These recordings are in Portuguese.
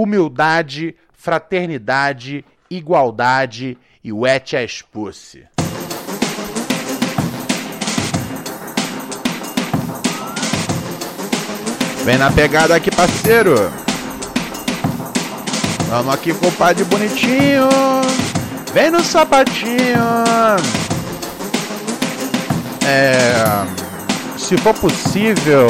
Humildade, fraternidade, igualdade e o et a expulse. Vem na pegada aqui, parceiro. Vamos aqui, compadre bonitinho. Vem no sapatinho. É. Se for possível.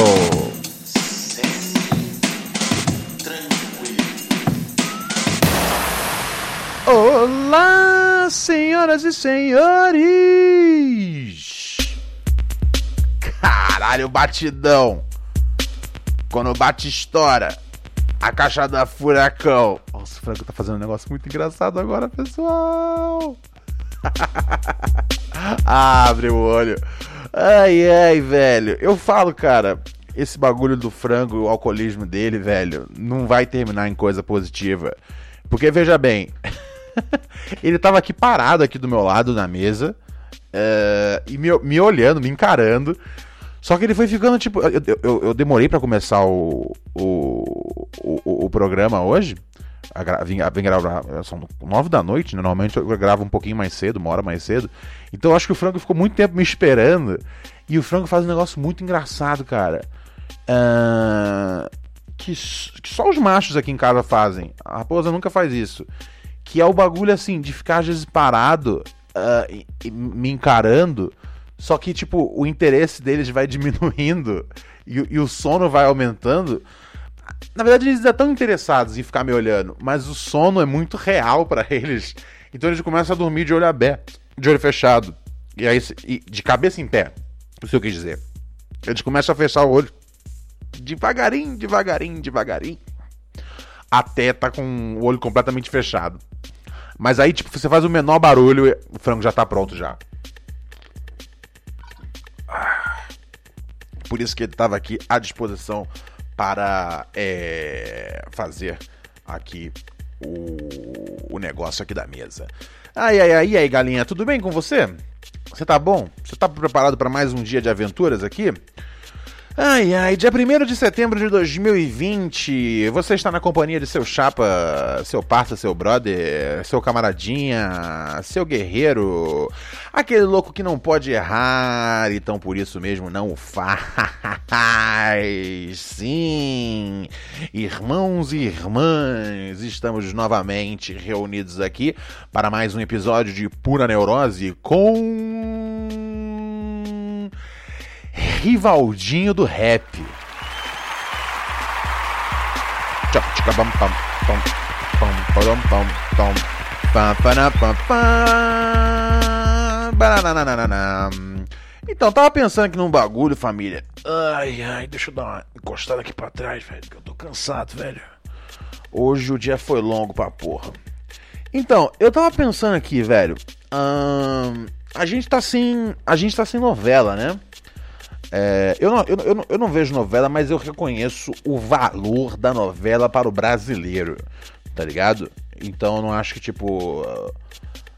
Olá, senhoras e senhores! Caralho, batidão! Quando bate estoura, a caixa da furacão. Nossa, o Franco tá fazendo um negócio muito engraçado agora, pessoal! Abre o olho. Ai, ai, velho. Eu falo, cara, esse bagulho do frango, o alcoolismo dele, velho, não vai terminar em coisa positiva. Porque, veja bem, ele tava aqui parado aqui do meu lado na mesa é, e me, me olhando, me encarando. Só que ele foi ficando tipo. Eu, eu, eu demorei para começar o, o, o, o, programa hoje. A gra, vim, vim gravar. São nove da noite, né? Normalmente eu gravo um pouquinho mais cedo, uma hora mais cedo. Então eu acho que o Franco ficou muito tempo me esperando. E o Franco faz um negócio muito engraçado, cara. Uh, que, que só os machos aqui em casa fazem. A raposa nunca faz isso. Que é o bagulho assim, de ficar às vezes parado, uh, e, e, me encarando. Só que, tipo, o interesse deles vai diminuindo e, e, o sono vai aumentando. Na verdade, eles já estão interessados em ficar me olhando, mas o sono é muito real para eles. Então eles começam a dormir de olho aberto, de olho fechado. E aí, de cabeça em pé, o que eu quis dizer. Eles começam a fechar o olho devagarinho, devagarinho, devagarinho. Até tá com o olho completamente fechado. Mas aí, tipo, você faz o menor barulho, o frango já tá pronto já. Por isso que ele estava aqui à disposição para é, fazer aqui o, o negócio aqui da mesa. Ai, ai, ai, e aí, galinha, tudo bem com você? Você tá bom? Você tá preparado para mais um dia de aventuras aqui? Ai, ai, dia 1 de setembro de 2020, você está na companhia de seu chapa, seu parça, seu brother, seu camaradinha, seu guerreiro, aquele louco que não pode errar, então por isso mesmo não o faz. Sim, irmãos e irmãs, estamos novamente reunidos aqui para mais um episódio de Pura Neurose com Rivaldinho do rap. Então, tava pensando aqui num bagulho, família. Ai, ai, deixa eu dar uma encostada aqui pra trás, velho, que eu tô cansado, velho. Hoje o dia foi longo pra porra. Então, eu tava pensando aqui, velho. Hum, a gente tá sem. A gente tá sem novela, né? É, eu, não, eu, eu, não, eu não vejo novela, mas eu reconheço o valor da novela para o brasileiro, tá ligado? Então eu não acho que, tipo.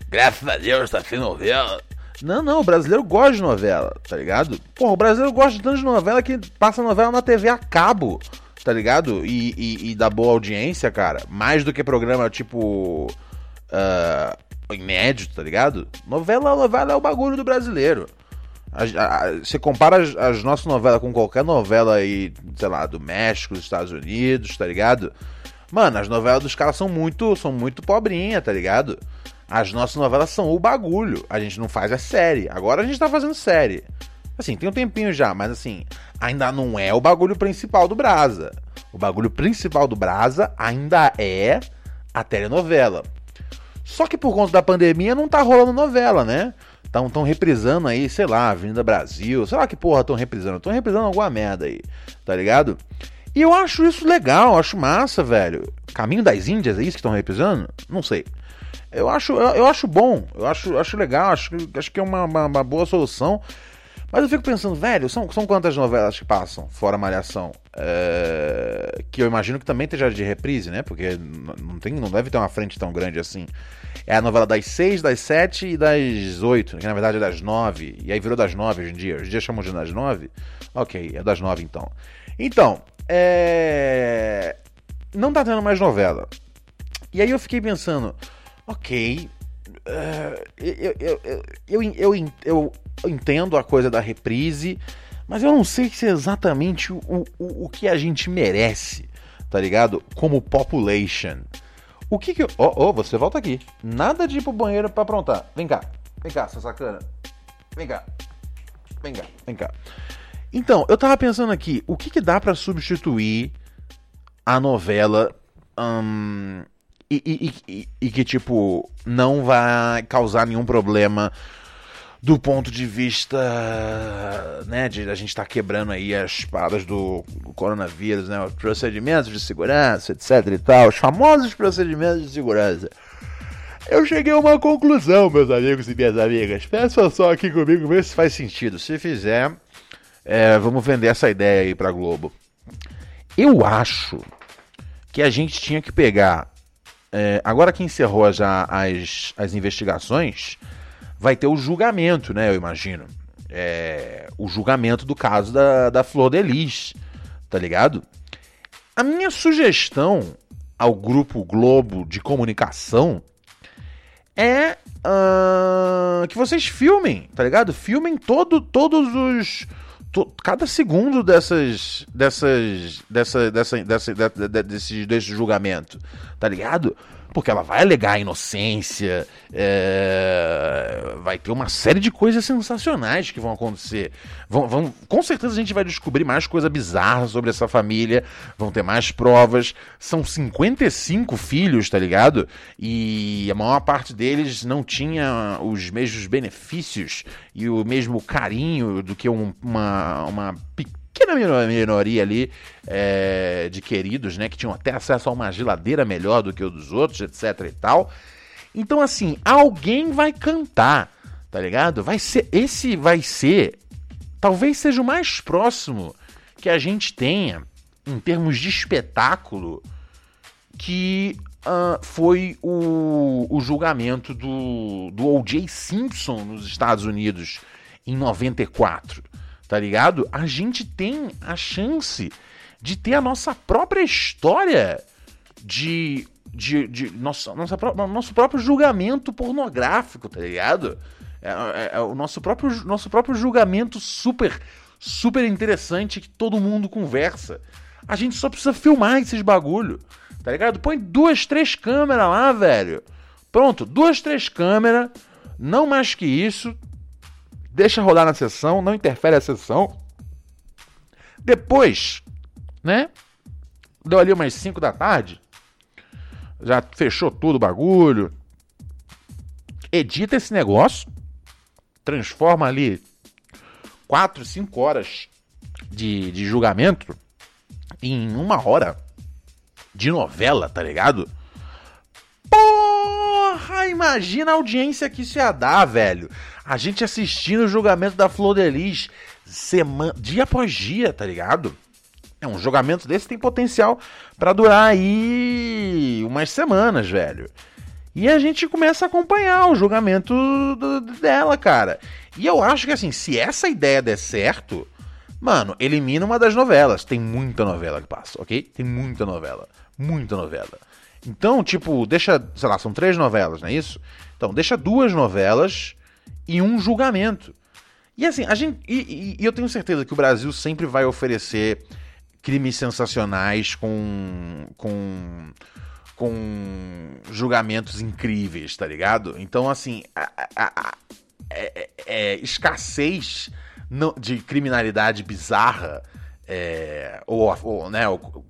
Graças a Deus tá sem novela. Não, não, o brasileiro gosta de novela, tá ligado? Porra, o brasileiro gosta tanto de novela que passa novela na TV a cabo, tá ligado? E, e, e dá boa audiência, cara. Mais do que programa tipo. Uh, inédito, tá ligado? Novela, novela é o bagulho do brasileiro. Você compara as, as, nossas novelas com qualquer novela aí, sei lá, do México, dos Estados Unidos, tá ligado? Mano, as novelas dos caras são muito, são muito pobrinha, tá ligado? As nossas novelas são o bagulho. A gente não faz a série. Agora a gente tá fazendo série. Assim, tem um tempinho já, mas assim, ainda não é o bagulho principal do Brasa. O bagulho principal do Brasa ainda é a telenovela. Só que por conta da pandemia não tá rolando novela, né? Estão tão reprisando aí, sei lá, Avenida Brasil, sei lá que porra estão reprisando. Estão reprisando alguma merda aí, tá ligado? E eu acho isso legal, acho massa, velho. Caminho das Índias, é isso que estão reprisando? Não sei. Eu acho, eu, eu, acho bom, eu acho, acho legal, acho, acho que é uma, uma, uma boa solução. Mas eu fico pensando, velho, são, são quantas novelas que passam, fora Malhação? É... Que eu imagino que também esteja de reprise, né? Porque não, tem, não deve ter uma frente tão grande assim. É a novela das 6, das 7 e das 8, que na verdade é das 9. E aí virou das 9 hoje em dia. Hoje em dia chamam de das 9. Ok, é das 9 então. Então, é. Não tá tendo mais novela. E aí eu fiquei pensando, ok. Eu, eu, eu, eu, eu, entendo a coisa da reprise, mas eu não sei se é exatamente o, o, o que a gente merece, tá ligado? Como population. O que que. Ó, oh, oh, você volta aqui. Nada de ir pro banheiro pra aprontar. Vem cá. Vem cá, essa sacana. Vem cá. Vem cá, vem cá. Então, eu tava pensando aqui, o que que dá para substituir a novela um, e, e, e, e, que, tipo, não vai causar nenhum problema do ponto de vista, né, de a gente estar tá quebrando aí as paradas do, coronavírus, né, os procedimentos de segurança, etc e tal, os famosos procedimentos de segurança. Eu cheguei a uma conclusão, meus amigos e minhas amigas. Peça só aqui comigo, ver se faz sentido. Se fizer, é, vamos vender essa ideia aí pra Globo. Eu acho que a gente tinha que pegar. É, agora que encerrou já as, as investigações, vai ter o julgamento, né? Eu imagino. É, o julgamento do caso da, da Flor de Lis, tá ligado? A minha sugestão ao grupo Globo de comunicação é uh, que vocês filmem, tá ligado? Filmem todo, todos os cada segundo dessas dessas dessa dessa, dessa, dessa desse, desse julgamento, tá ligado? Porque ela vai alegar inocência, é... vai ter uma série de coisas sensacionais que vão acontecer. Vão, vão, com certeza a gente vai descobrir mais coisa bizarra sobre essa família, vão ter mais provas. São 55 filhos, tá ligado? E a maior parte deles não tinha os mesmos benefícios e o mesmo carinho do que um, uma, uma pequena pequena minoria ali é, de queridos, né, que tinham até acesso a uma geladeira melhor do que o dos outros, etc e tal. Então, assim, alguém vai cantar, tá ligado? Vai ser, esse vai ser, talvez seja o mais próximo que a gente tenha em termos de espetáculo que uh, foi o, o julgamento do, do O.J. Simpson nos Estados Unidos em 94 tá ligado? A gente tem a chance de ter a nossa própria história de. de, de nossa, nossa, nosso próprio julgamento pornográfico, tá ligado? É, é, é, o nosso próprio, nosso próprio julgamento super, super interessante que todo mundo conversa. A gente só precisa filmar esses bagulho, tá ligado? Põe duas, três câmeras lá, velho. Pronto, duas, três câmeras, não mais que isso, deixa rolar na sessão, não interfere a sessão. Depois, né? Deu ali umas 5 da tarde. Já fechou tudo o bagulho. Edita esse negócio. Transforma ali 4, 5 horas de, de julgamento em uma hora de novela, tá ligado? Porra, imagina a audiência que isso ia dar, velho. A gente assistindo o julgamento da Flor de Lis semana, dia após dia, tá ligado? É um julgamento desse tem potencial para durar aí umas semanas, velho. E a gente começa a acompanhar o julgamento do, dela, cara. E eu acho que assim, se essa ideia der certo, mano, elimina uma das novelas. Tem muita novela que passa, ok? Tem muita novela. Muita novela. Então, tipo, deixa, sei lá, são três novelas, não é isso? Então, deixa duas novelas e um julgamento. E assim, a gente. E, e, eu tenho certeza que o Brasil sempre vai oferecer crimes sensacionais com. com. com julgamentos incríveis, tá ligado? Então, assim, a, a, a é, é, é, escassez de criminalidade bizarra. É, ou, ou, né, ou,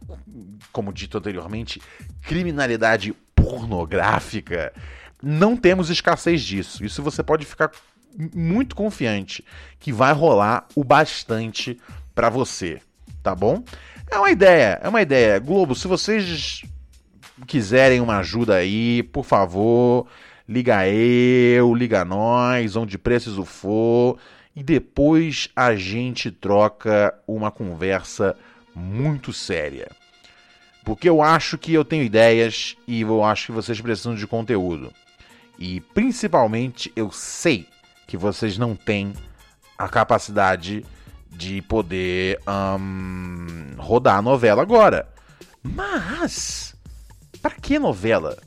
como dito anteriormente, criminalidade pornográfica não temos escassez disso. Isso você pode ficar muito confiante que vai rolar o bastante para você, tá bom? É uma ideia, é uma ideia. Globo, se vocês quiserem uma ajuda aí, por favor, liga eu, liga nós, onde preciso for, e depois a gente troca uma conversa muito séria. Porque eu acho que eu tenho ideias e eu acho que vocês precisam de conteúdo. E principalmente eu sei que vocês não têm a capacidade de poder um, rodar a novela agora. Mas, para que novela?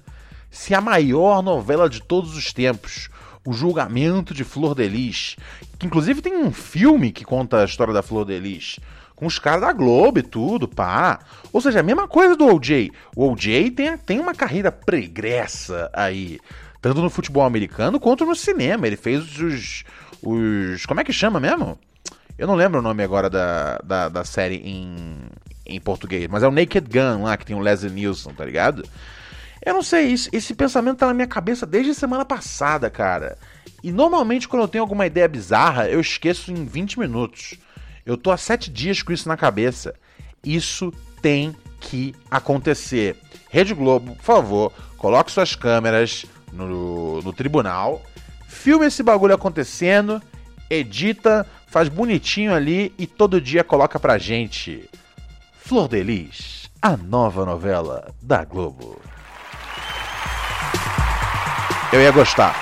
Se a maior novela de todos os tempos, O Julgamento de Flor de Lis, que inclusive tem um filme que conta a história da Flor de Lis, com os caras da Globo e tudo, pá. Ou seja, a mesma coisa do OJ. O OJ tem, tem uma carreira pregressa aí, tanto no futebol americano quanto no cinema. Ele fez os. os como é que chama mesmo? Eu não lembro o nome agora da, da, da série em, em português, mas é o Naked Gun lá, que tem o Leslie Nielsen, tá ligado? Eu não sei, isso, esse pensamento tá na minha cabeça desde semana passada, cara. E normalmente quando eu tenho alguma ideia bizarra, eu esqueço em 20 minutos. Eu tô há sete dias com isso na cabeça. Isso tem que acontecer. Rede Globo, por favor, coloque suas câmeras no, no tribunal, filme esse bagulho acontecendo, edita, faz bonitinho ali e todo dia coloca pra gente. Flor de Lis, a nova novela da Globo. Eu ia gostar.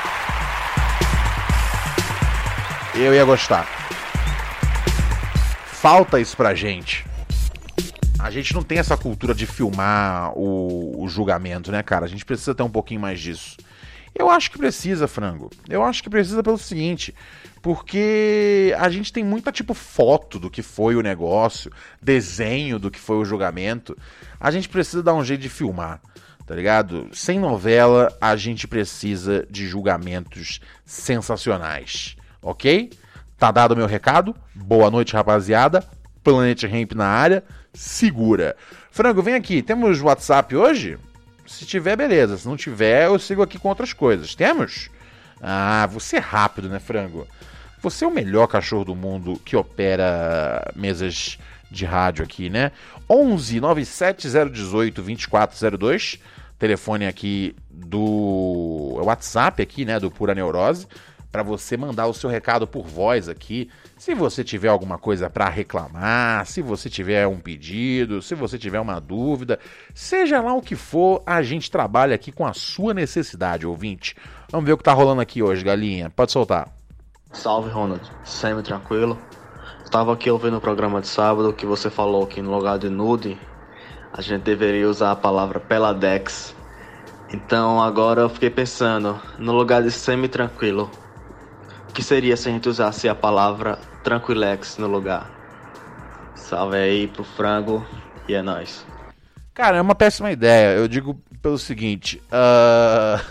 Eu ia gostar. Falta isso pra gente. A gente não tem essa cultura de filmar o, o, julgamento, né, cara? A gente precisa ter um pouquinho mais disso. Eu acho que precisa, frango. Eu acho que precisa pelo seguinte: porque a gente tem muita tipo foto do que foi o negócio, desenho do que foi o julgamento. A gente precisa dar um jeito de filmar, tá ligado? Sem novela, a gente precisa de julgamentos sensacionais, ok? Tá dado o meu recado. Boa noite, rapaziada. Planet Ramp na área. Segura. Frango, vem aqui. Temos WhatsApp hoje? Se tiver, beleza. Se não tiver, eu sigo aqui com outras coisas. Temos? Ah, você é rápido, né, Frango? Você é o melhor cachorro do mundo que opera mesas de rádio aqui, né? 11 97018 2402, telefone aqui do WhatsApp aqui, né, do Pura Neurose, para você mandar o seu recado por voz aqui. Se você tiver alguma coisa para reclamar, se você tiver um pedido, se você tiver uma dúvida, seja lá o que for, a gente trabalha aqui com a sua necessidade, ouvinte. Vamos ver o que tá rolando aqui hoje, galinha. Pode soltar. Salve, Ronald. Sempre tranquilo. Estava aqui ouvindo o programa de sábado que você falou que no lugar de nude a gente deveria usar a palavra peladex. Então agora eu fiquei pensando, no lugar de semi-tranquilo, o que seria se a gente usasse a palavra tranquilex no lugar? Salve aí pro frango e é nóis. Cara, é uma péssima ideia. Eu digo pelo seguinte. Uh...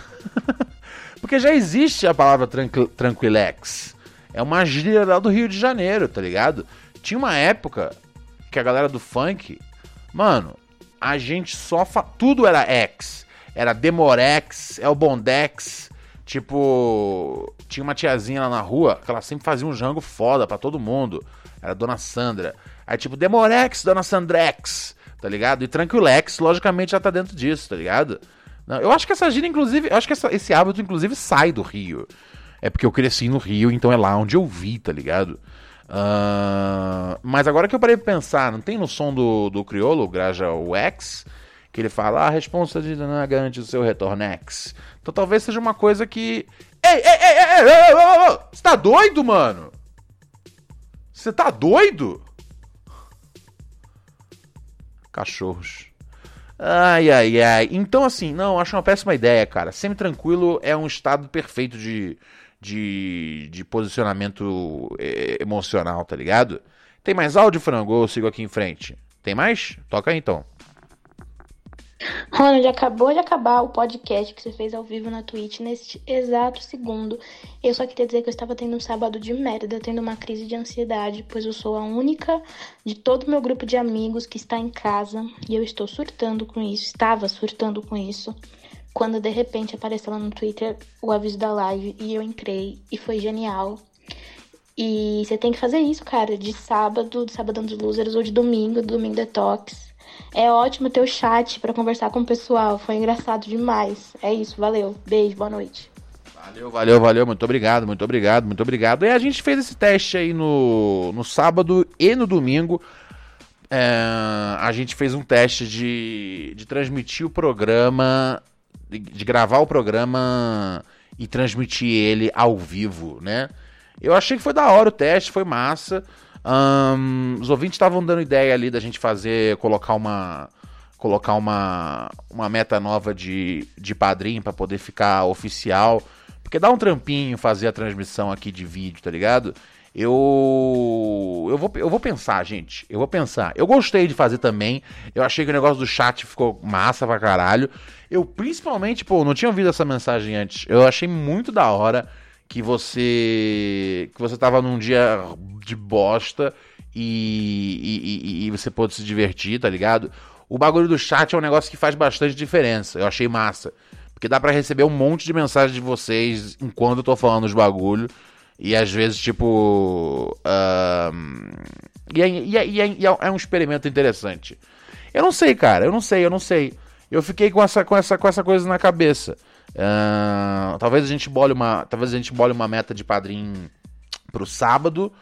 Porque já existe a palavra tranqu tranquilex. É uma gíria lá do Rio de Janeiro, tá ligado? Tinha uma época que a galera do funk, mano, a gente só fa... tudo era X, era Demorex, Elbondex, tipo, tinha uma tiazinha lá na rua que ela sempre fazia um jango foda para todo mundo. Era a Dona Sandra. Aí tipo Demorex, Dona Sandrex, tá ligado? E Tranquilex, logicamente já tá dentro disso, tá ligado? Não, eu acho que essa gíria, inclusive, eu acho que essa, esse hábito, inclusive, sai do Rio. É porque eu cresci no Rio, então é lá onde eu vi, tá ligado? Uh, mas agora que eu parei pra pensar, não tem no som do, do Criolo, Graja o X, que ele fala, ah, a responsa de não garante o seu retornex. Então talvez seja uma coisa que. Ei, ei, ei, ei, ei, você tá doido, mano? Você tá doido? Cachorros. Ai, ai, ai. Então, assim, não, acho uma péssima ideia, cara. Semi-tranquilo é um estado perfeito de, de, de posicionamento é, emocional, tá ligado? Tem mais áudio, frango? Ou eu sigo aqui em frente? Tem mais? Toca aí então. Ronald, acabou de acabar o podcast que você fez ao vivo na Twitch neste exato segundo. Eu só queria dizer que eu estava tendo um sábado de merda, tendo uma crise de ansiedade, pois eu sou a única de todo o meu grupo de amigos que está em casa e eu estou surtando com isso, estava surtando com isso. Quando de repente apareceu lá no Twitter o aviso da live e eu entrei e foi genial. E você tem que fazer isso, cara, de sábado, de sábado dos losers ou de domingo, domingo detox É ótimo ter o chat para conversar com o pessoal. Foi engraçado demais. É isso, valeu. Beijo, boa noite. Valeu, valeu, valeu. Muito obrigado, muito obrigado, muito obrigado. E a gente fez esse teste aí no, no sábado e no domingo. É, a gente fez um teste de, de transmitir o programa, de, de gravar o programa e transmitir ele ao vivo, né? Eu achei que foi da hora o teste, foi massa. Um, os ouvintes estavam dando ideia ali da gente fazer, colocar uma colocar uma, uma meta nova de, de padrinho para poder ficar oficial. Porque dá um trampinho fazer a transmissão aqui de vídeo, tá ligado? Eu eu vou, eu vou pensar, gente. Eu vou pensar. Eu gostei de fazer também. Eu achei que o negócio do chat ficou massa pra caralho. Eu principalmente, pô, não tinha ouvido essa mensagem antes. Eu achei muito da hora que você que você tava num dia de bosta e, e, e, e você pôde se divertir, tá ligado? O bagulho do chat é um negócio que faz bastante diferença. Eu achei massa. Porque dá para receber um monte de mensagem de vocês enquanto eu tô falando os bagulho. E às vezes, tipo. Uh, e, é, e, é, e, é, e, é, um experimento interessante. Eu não sei, cara. Eu não sei, eu não sei. Eu fiquei com essa, com essa, com essa coisa na cabeça. Uh, talvez a gente bole uma. Talvez a gente bole uma meta de padrinho pro sábado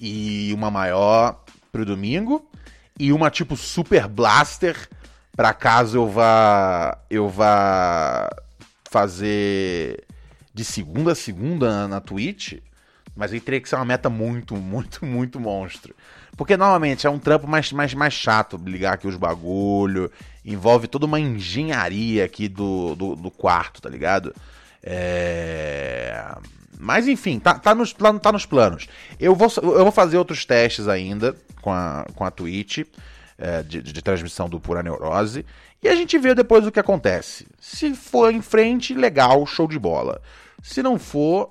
e uma maior pro domingo. E uma tipo Super Blaster para caso eu vá. Eu vá fazer de segunda a segunda na, Twitch. Mas aí teria que ser uma meta muito, muito, muito monstro. Porque normalmente é um trampo mais, mais, mais chato ligar aqui os bagulho envolve toda uma engenharia aqui do, do, do quarto, tá ligado? É... Mas enfim, tá, tá, nos, tá nos planos. Eu vou, eu vou fazer outros testes ainda com a, com a Twitch é, de, de, transmissão do Pura Neurose. E a gente vê depois o que acontece. Se for em frente, legal, show de bola. Se não for,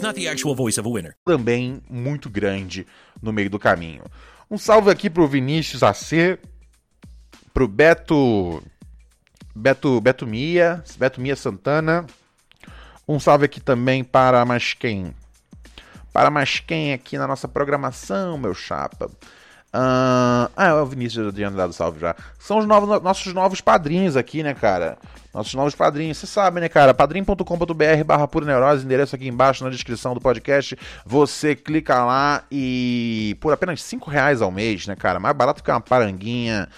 not the actual voice of a winner. Também muito grande no meio do caminho. Um salve aqui pro Vinícius AC, pro Beto Beto Beto Mia, Beto Mia Santana. Um salve aqui também para mais quem? Para mais quem aqui na nossa programação, meu chapa. Uh, ah, é o Vinícius já dado salve já. São os novos, nossos novos padrinhos aqui, né, cara? Nossos novos padrinhos, você sabe, né, cara? padrim.com.br barra pura neurose, endereço aqui embaixo na descrição do podcast. Você clica lá e por apenas 5 reais ao mês, né, cara? Mais barato que uma paranguinha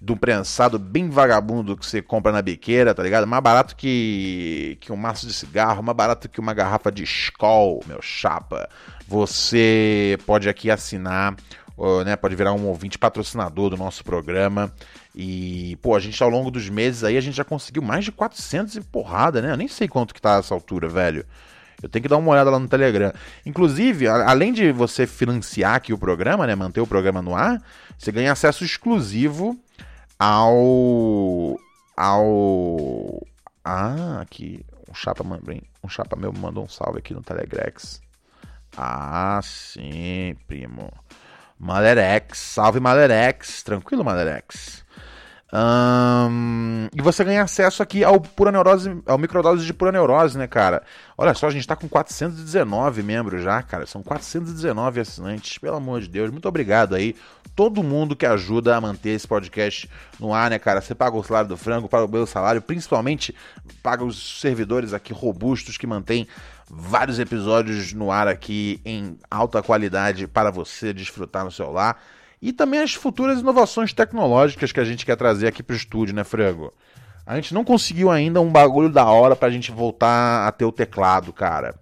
do prensado bem vagabundo que você compra na biqueira, tá ligado? Mais barato que, que um maço de cigarro, mais barato que uma garrafa de Skol, meu chapa. Você pode aqui assinar né, pode virar um ouvinte patrocinador do nosso programa. E, pô, a gente ao longo dos meses aí, a gente já conseguiu mais de 400 e porrada, né? Eu nem sei quanto que tá essa altura, velho. Eu tenho que dar uma olhada lá no Telegram. Inclusive, além de você financiar aqui o programa, né, manter o programa no ar, você ganha acesso exclusivo ao ao Ah, aqui um chapa, um chapa meu mandou um salve aqui no Telegrex. Ah, sim, primo. Malerex, salve Malerex, tranquilo Malerex. Um, e você ganha acesso aqui ao pura neurose, ao microdose de pura neurose, né, cara? Olha só, a gente tá com 419 membros já, cara. São 419 assinantes, pelo amor de Deus. Muito obrigado aí. Todo mundo que ajuda a manter esse podcast no ar, né, cara? Você paga o salário do frango, paga o meu salário, principalmente paga os servidores aqui robustos que mantêm vários episódios no ar aqui em alta qualidade para você desfrutar no celular. E também as futuras inovações tecnológicas que a gente quer trazer aqui para o estúdio, né, Frango? A gente não conseguiu ainda um bagulho da hora para a gente voltar a ter o teclado, cara.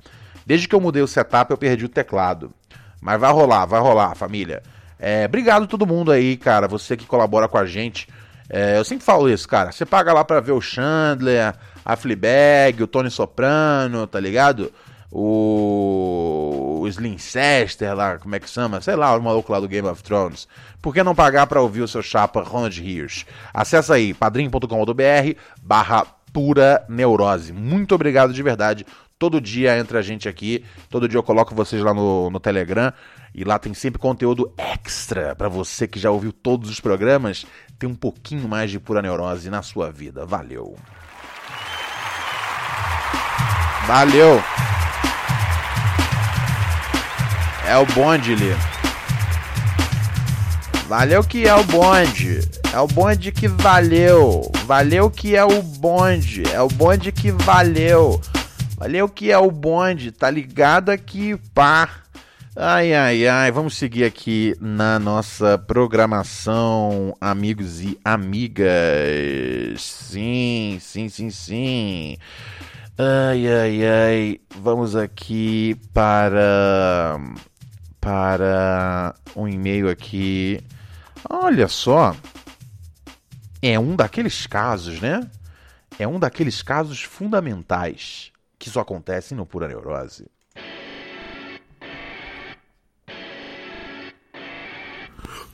Desde que eu mudei o setup, eu perdi o teclado. Mas vai rolar, vai rolar, família. É, obrigado todo mundo aí, cara. Você que colabora com a gente. É, eu sempre falo isso, cara. Você paga lá pra ver o Chandler, a Fleabag, o Tony Soprano, tá ligado? o, o Slincester lá, como é que chama? Sei lá, o maluco lá do Game of Thrones. Por que não pagar para ouvir o seu chapa Ronald Hirsch? Acesse aí padrim.com.br barra pura neurose. Muito obrigado de verdade. Todo dia entra a gente aqui, todo dia eu coloco vocês lá no, no Telegram e lá tem sempre conteúdo extra para você que já ouviu todos os programas, ter um pouquinho mais de pura neurose na sua vida. Valeu. Valeu. É o bonde ali. Valeu que é o bonde. É o bonde que valeu. Valeu que é o bonde. É o bonde que valeu. Valeu que é o bonde. Tá ligado aqui, pá. Ai, ai, ai. Vamos seguir aqui na nossa programação, amigos e amigas. Sim, sim, sim, sim. Ai, ai, ai. Vamos aqui para para um e-mail aqui. Olha só. É um daqueles casos, né? É um daqueles casos fundamentais que só acontecem no Pura Neurose.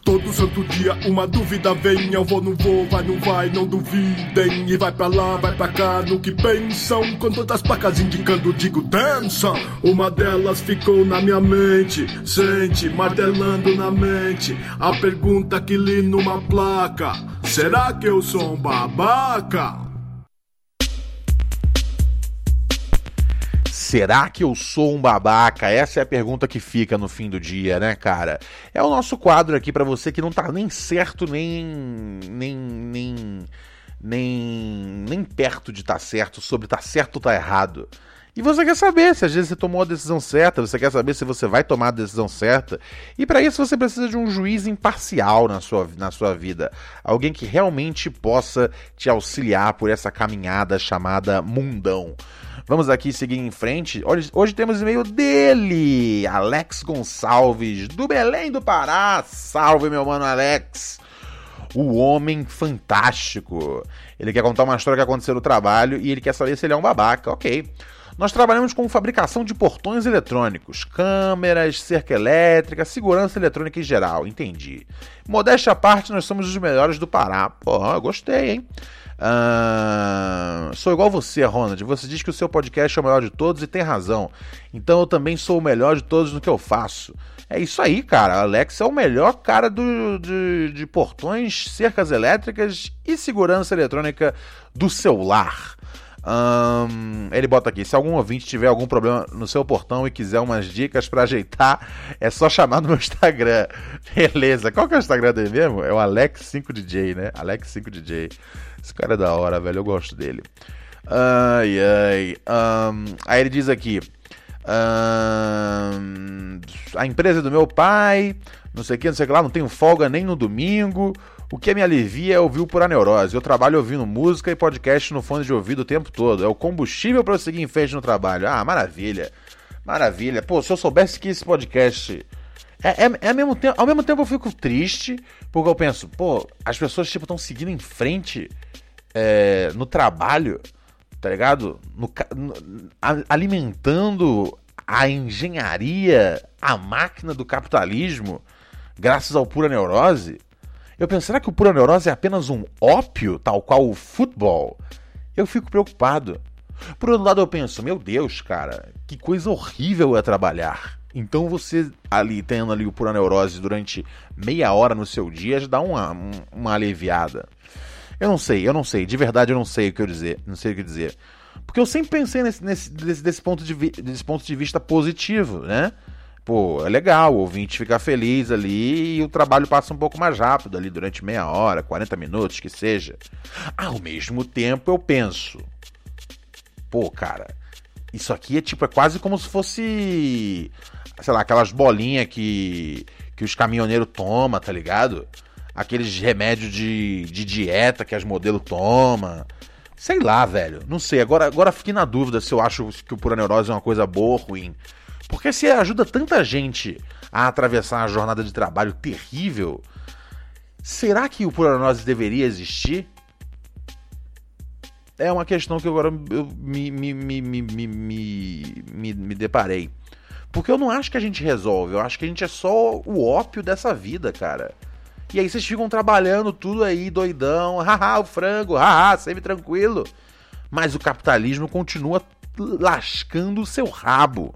Todo santo dia uma dúvida vem, eu vou, não vou, vai, não vai, não duvidem. E vai pra lá, vai pra cá, no que pensam. Com todas as placas indicando, digo dança. Uma delas ficou na minha mente, sente, martelando na mente. A pergunta que li numa placa: Será que eu sou um babaca? Será que eu sou um babaca? Essa é a pergunta que fica no fim do dia, né, cara? É o nosso quadro aqui para você que não tá nem certo, nem. nem. nem. nem, nem perto de estar tá certo, sobre tá certo ou tá errado. E você quer saber se às vezes você tomou a decisão certa, você quer saber se você vai tomar a decisão certa. E para isso você precisa de um juiz imparcial na sua, na sua vida. Alguém que realmente possa te auxiliar por essa caminhada chamada mundão. Vamos aqui seguir em frente. Hoje, hoje temos e-mail dele, Alex Gonçalves, do Belém do Pará. Salve, meu mano Alex. O Homem Fantástico. Ele quer contar uma história que aconteceu no trabalho e ele quer saber se ele é um babaca. Ok. Nós trabalhamos com fabricação de portões eletrônicos, câmeras, cerca elétrica, segurança eletrônica em geral, entendi. Modéstia à parte, nós somos os melhores do Pará. Pô, gostei, hein? Uh, sou igual você, Ronald. Você diz que o seu podcast é o melhor de todos e tem razão. Então eu também sou o melhor de todos no que eu faço. É isso aí, cara. Alex é o melhor cara do, de, de portões, cercas elétricas e segurança eletrônica do celular. Ele bota aqui: se algum ouvinte tiver algum problema no seu portão e quiser umas dicas para ajeitar, é só chamar no meu Instagram. Beleza, qual que é o Instagram dele mesmo? É o Alex5DJ, né? Alex5DJ. Esse cara é da hora, velho. Eu gosto dele. Ai, ai. Aí ele diz aqui. A empresa do meu pai, não sei o que, não sei o que lá, não tenho folga nem no domingo. O que me alivia é ouvir o Pura Neurose. Eu trabalho ouvindo música e podcast no fone de ouvido o tempo todo. É o combustível para eu seguir em frente no trabalho. Ah, maravilha. Maravilha. Pô, se eu soubesse que esse podcast. É, é, é ao, mesmo tempo, ao mesmo tempo eu fico triste, porque eu penso, pô, as pessoas tipo estão seguindo em frente é, no trabalho, tá ligado? No, no, alimentando a engenharia, a máquina do capitalismo, graças ao pura neurose. Eu penso, será que o pura neurose é apenas um ópio, tal qual o futebol? Eu fico preocupado. Por outro lado, eu penso, meu Deus, cara, que coisa horrível é trabalhar. Então você ali tendo ali o pura neurose durante meia hora no seu dia já dá uma, uma aliviada. Eu não sei, eu não sei, de verdade eu não sei o que eu dizer, não sei o que dizer. Porque eu sempre pensei nesse, nesse desse, desse, ponto de, desse ponto de vista positivo, né? Pô, é legal, o ouvinte ficar feliz ali e o trabalho passa um pouco mais rápido ali durante meia hora, 40 minutos, que seja. Ao mesmo tempo eu penso, pô, cara, isso aqui é tipo, é quase como se fosse, sei lá, aquelas bolinhas que, que os caminhoneiros tomam, tá ligado? aqueles remédios de, de dieta que as modelos tomam. Sei lá, velho. Não sei. Agora, agora fiquei na dúvida se eu acho que o pura neurose é uma coisa boa ou ruim. Porque se ajuda tanta gente a atravessar uma jornada de trabalho terrível, será que o pura neurose deveria existir? é uma questão que agora eu me, me, me, me, me, me, me deparei. Porque eu não acho que a gente resolve, eu acho que a gente é só o ópio dessa vida, cara. E aí vocês ficam trabalhando tudo aí, doidão, haha, o frango, haha, sempre tranquilo. Mas o capitalismo continua lascando o seu rabo.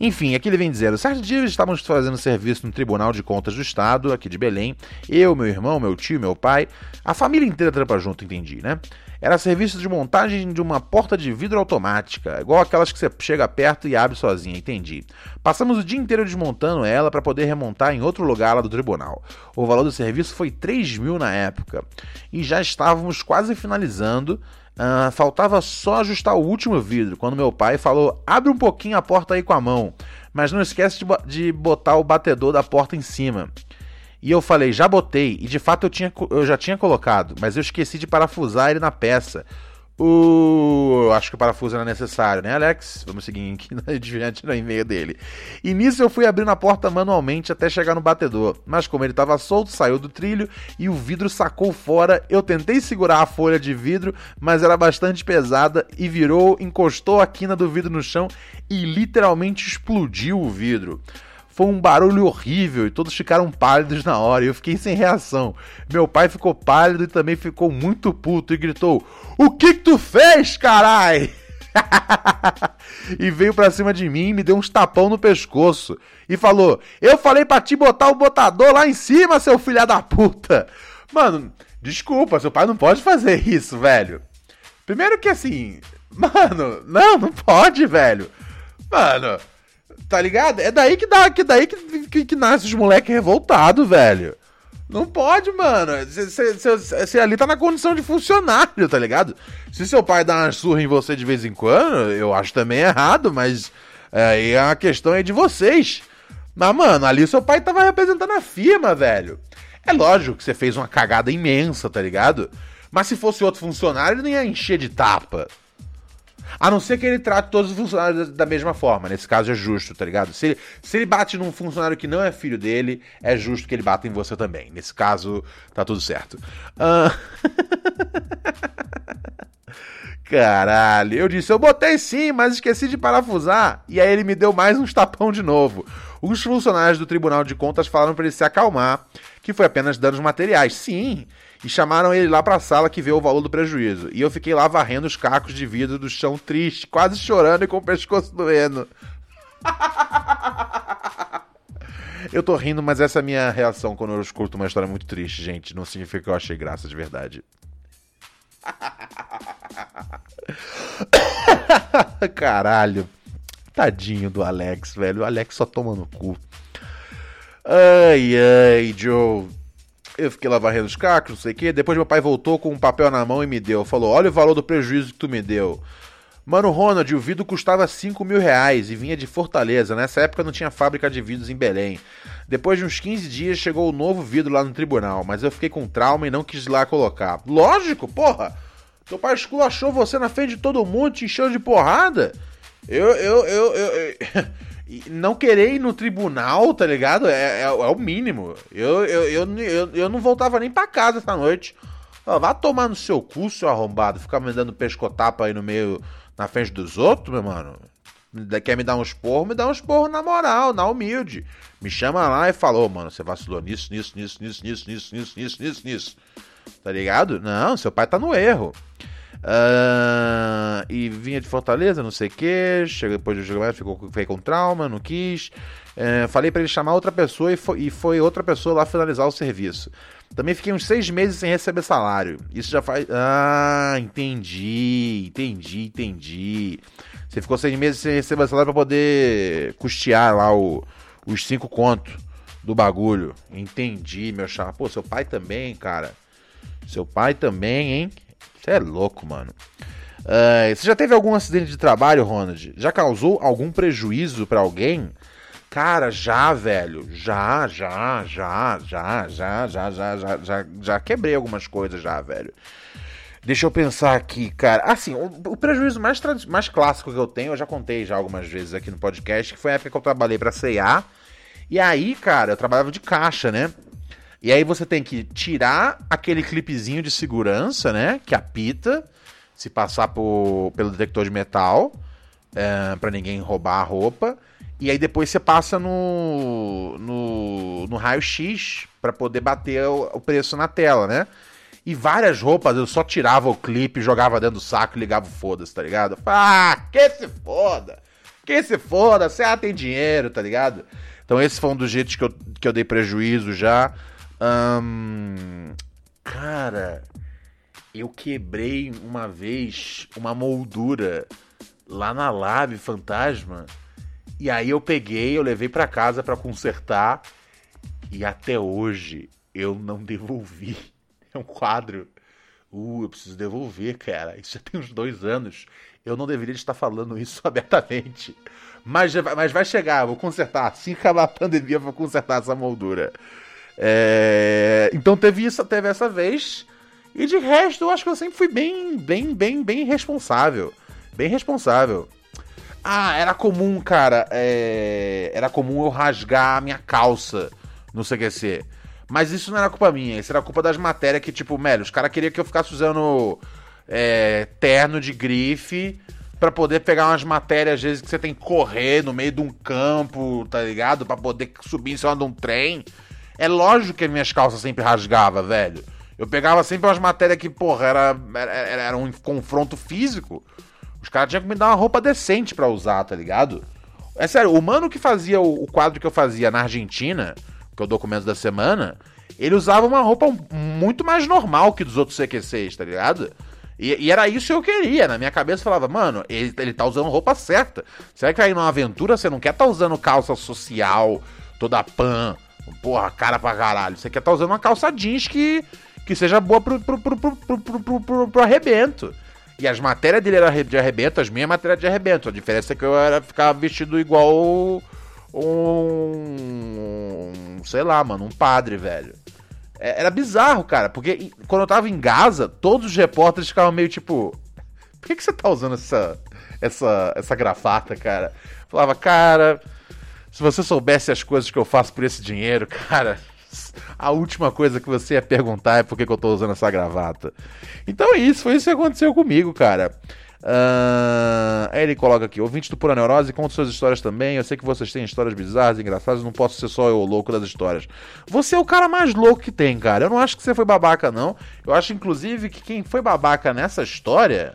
Enfim, aqui ele vem dizendo: certo dia estávamos fazendo serviço no Tribunal de Contas do Estado, aqui de Belém. Eu, meu irmão, meu tio, meu pai, a família inteira trampa junto, entendi, né? Era serviço de montagem de uma porta de vidro automática, igual aquelas que você chega perto e abre sozinha, entendi. Passamos o dia inteiro desmontando ela para poder remontar em outro lugar lá do tribunal. O valor do serviço foi 3 mil na época. E já estávamos quase finalizando. Uh, faltava só ajustar o último vidro, quando meu pai falou: abre um pouquinho a porta aí com a mão, mas não esquece de, de botar o batedor da porta em cima. E eu falei, já botei, e de fato eu, tinha, eu já tinha colocado, mas eu esqueci de parafusar ele na peça. Uh, acho que o parafuso era necessário, né, Alex? Vamos seguir aqui adiante no e-mail dele. E nisso eu fui abrindo a porta manualmente até chegar no batedor. Mas como ele estava solto, saiu do trilho e o vidro sacou fora. Eu tentei segurar a folha de vidro, mas era bastante pesada e virou, encostou a quina do vidro no chão e literalmente explodiu o vidro. Foi um barulho horrível e todos ficaram pálidos na hora e eu fiquei sem reação. Meu pai ficou pálido e também ficou muito puto e gritou: O que que tu fez, carai? e veio pra cima de mim e me deu uns tapão no pescoço. E falou: Eu falei pra te botar o botador lá em cima, seu filho da puta. Mano, desculpa, seu pai não pode fazer isso, velho. Primeiro que assim. Mano, não, não pode, velho. Mano, Tá ligado? É daí que dá, que daí que, que, que nasce os moleques revoltados, velho. Não pode, mano. Você ali tá na condição de funcionário, tá ligado? Se seu pai dá uma surra em você de vez em quando, eu acho também errado, mas aí é, a questão é de vocês. Mas, mano, ali seu pai tava representando a firma, velho. É lógico que você fez uma cagada imensa, tá ligado? Mas se fosse outro funcionário, ele não ia encher de tapa. A não ser que ele trate todos os funcionários da mesma forma. Nesse caso é justo, tá ligado? Se ele, se ele bate num funcionário que não é filho dele, é justo que ele bata em você também. Nesse caso, tá tudo certo. Uh... Caralho, eu disse, eu botei sim, mas esqueci de parafusar. E aí ele me deu mais uns tapão de novo. Os funcionários do Tribunal de Contas falaram para ele se acalmar, que foi apenas danos materiais. Sim, e chamaram ele lá para a sala que vê o valor do prejuízo. E eu fiquei lá varrendo os cacos de vidro do chão triste, quase chorando e com o pescoço doendo. eu tô rindo, mas essa é a minha reação quando eu escuto uma história muito triste, gente. Não significa que eu achei graça de verdade. Caralho. Tadinho do Alex, velho. O Alex só toma no cu. Ai, ai, Joe. Eu fiquei lá varrendo os cacos, não sei o quê. Depois meu pai voltou com um papel na mão e me deu. Falou: Olha o valor do prejuízo que tu me deu. Mano, Ronald, o vidro custava 5 mil reais e vinha de Fortaleza. Nessa época não tinha fábrica de vidros em Belém. Depois de uns 15 dias chegou o novo vidro lá no tribunal, mas eu fiquei com trauma e não quis lá colocar. Lógico, porra! Teu pai esculachou você na frente de todo mundo, te encheu de porrada. Eu, eu, eu, eu, eu não querer ir no tribunal, tá ligado? É, é, é o mínimo. Eu, eu, eu, eu, eu, não voltava nem pra casa essa noite. vá tomar no seu cu, seu arrombado. Ficar me dando pescotapa aí no meio, na frente dos outros, meu mano. Quer me dar um esporro? Me dá um esporro na moral, na humilde. Me chama lá e falou, mano, você vacilou nisso, nisso, nisso, nisso, nisso, nisso, nisso, nisso, nisso. Tá ligado? Não, seu pai tá no erro. Uh, e vinha de Fortaleza, não sei o que. Chegou depois do jogo, ficou, ficou com trauma, não quis. Uh, falei para ele chamar outra pessoa e foi, e foi, outra pessoa lá finalizar o serviço. Também fiquei uns seis meses sem receber salário. Isso já faz. Ah, entendi, entendi, entendi. Você ficou seis meses sem receber salário para poder custear lá o, os cinco contos do bagulho. Entendi, meu chapa. Pô, seu pai também, cara. Seu pai também, hein? Você é louco, mano. Uh, você já teve algum acidente de trabalho, Ronald? Já causou algum prejuízo para alguém? Cara, já, velho. Já, já, já, já, já, já, já, já, já, já quebrei algumas coisas já, velho. Deixa eu pensar aqui, cara. Assim, o, o prejuízo mais, mais clássico que eu tenho, eu já contei já algumas vezes aqui no podcast, que foi a época que eu trabalhei pra CA. E aí, cara, eu trabalhava de caixa, né? E aí você tem que tirar aquele clipezinho de segurança, né? Que apita. se passar por, pelo detector de metal, é, para ninguém roubar a roupa. E aí depois você passa no, no, no raio-x para poder bater o, o, preço na tela, né? E várias roupas eu só tirava o clipe, jogava dentro do saco e ligava o foda-se, tá ligado? Ah, que se foda! Que se foda, você ah, tem dinheiro, tá ligado? Então esse foi um dos jeitos que eu, que eu dei prejuízo já. Hum, cara, eu quebrei uma vez uma moldura lá na Lab Fantasma. E aí eu peguei, eu levei para casa para consertar e até hoje eu não devolvi. É um quadro. Uh, eu preciso devolver, cara. Isso já tem uns dois anos. Eu não deveria estar falando isso abertamente. Mas, mas vai chegar, vou consertar. Assim que acabar a pandemia, vou consertar essa moldura. É... Então teve isso, teve essa vez. E de resto, eu acho que eu sempre fui bem, bem, bem, bem responsável. Bem responsável. Ah, era comum, cara. É... Era comum eu rasgar a minha calça no CQC. Mas isso não era culpa minha, isso era culpa das matérias que, tipo, velho, os caras queriam que eu ficasse usando é, terno de grife para poder pegar umas matérias, às vezes, que você tem que correr no meio de um campo, tá ligado? para poder subir em cima de um trem. É lógico que minhas calças sempre rasgava, velho. Eu pegava sempre umas matérias que, porra, era, era, era um confronto físico. Os caras tinham que me dar uma roupa decente para usar, tá ligado? É sério, o mano que fazia o, o, quadro que eu fazia na Argentina, que é o documento da semana, ele usava uma roupa muito mais normal que dos outros CQCs, tá ligado? E, e, era isso que eu queria. Na minha cabeça eu falava, mano, ele, ele tá usando roupa certa. Será que aí numa aventura você não quer tá usando calça social, toda pan, porra, cara pra caralho. Você quer tá usando uma calça jeans que que seja boa pro, pro, pro, pro, pro, pro, pro, pro arrebento. E as matérias dele eram de arrebento, as minhas matérias de arrebento. A diferença é que eu era ficava vestido igual um. sei lá, mano, um padre, velho. É, era bizarro, cara, porque quando eu tava em Gaza, todos os repórteres ficavam meio tipo. Por que, que você tá usando essa, essa, essa gravata, cara? falava, cara, se você soubesse as coisas que eu faço por esse dinheiro, cara, a última coisa que você ia perguntar é por que, que eu tô usando essa gravata. Então é isso, foi isso que aconteceu comigo, cara. Uh, aí ele coloca aqui: ouvinte do Pura Neurose, conta suas histórias também. Eu sei que vocês têm histórias bizarras, engraçadas. Não posso ser só eu o louco das histórias. Você é o cara mais louco que tem, cara. Eu não acho que você foi babaca, não. Eu acho, inclusive, que quem foi babaca nessa história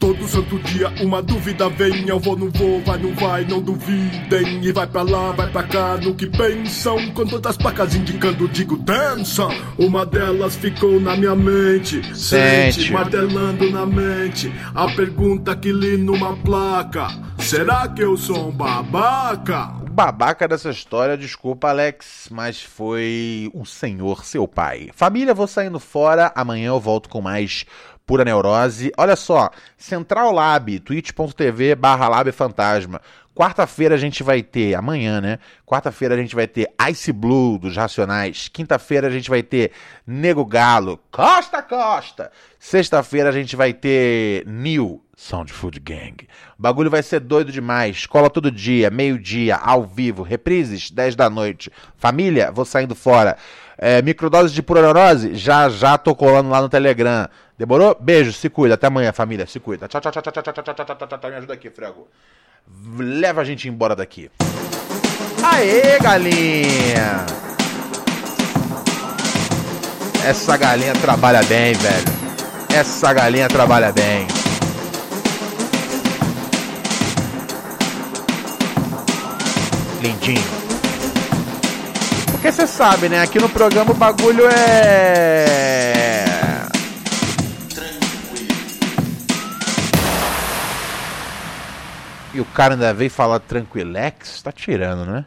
Todo santo dia uma dúvida vem, eu vou, não vou, vai, não vai, não duvidem. E vai pra lá, vai pra cá, no que pensam. Com todas as placas indicando, digo, dança. Uma delas ficou na minha mente, sente, sente martelando na mente. A pergunta que li numa placa: será que eu sou um babaca? O babaca dessa história, desculpa, Alex, mas foi o senhor, seu pai. Família, vou saindo fora, amanhã eu volto com mais Pura Neurose. Olha só, Central Lab, twitch.tv barra Lab Fantasma. Quarta-feira a gente vai ter, amanhã, né? Quarta-feira a gente vai ter Ice Blue dos Racionais. Quinta-feira a gente vai ter Nego Galo, Costa Costa. Sexta-feira a gente vai ter New Sound Food Gang. O bagulho vai ser doido demais. Escola todo dia, meio-dia, ao vivo, reprises, 10 da noite. Família, vou saindo fora. É, microdose de pura neurose, já já tô colando lá no Telegram. Demorou? Beijo, se cuida. Até amanhã, família. Se cuida. Tchau, tchau, tchau, tchau, tchau, tchau, tchau, tchau, tchau, tchau. Me ajuda aqui, frego. Leva a gente embora daqui. Aê, galinha! Essa galinha trabalha bem, velho. Essa galinha trabalha bem. Lindinho. Porque você sabe, né? Aqui no programa o bagulho é E o cara ainda veio falar tranquilex? Tá tirando, né?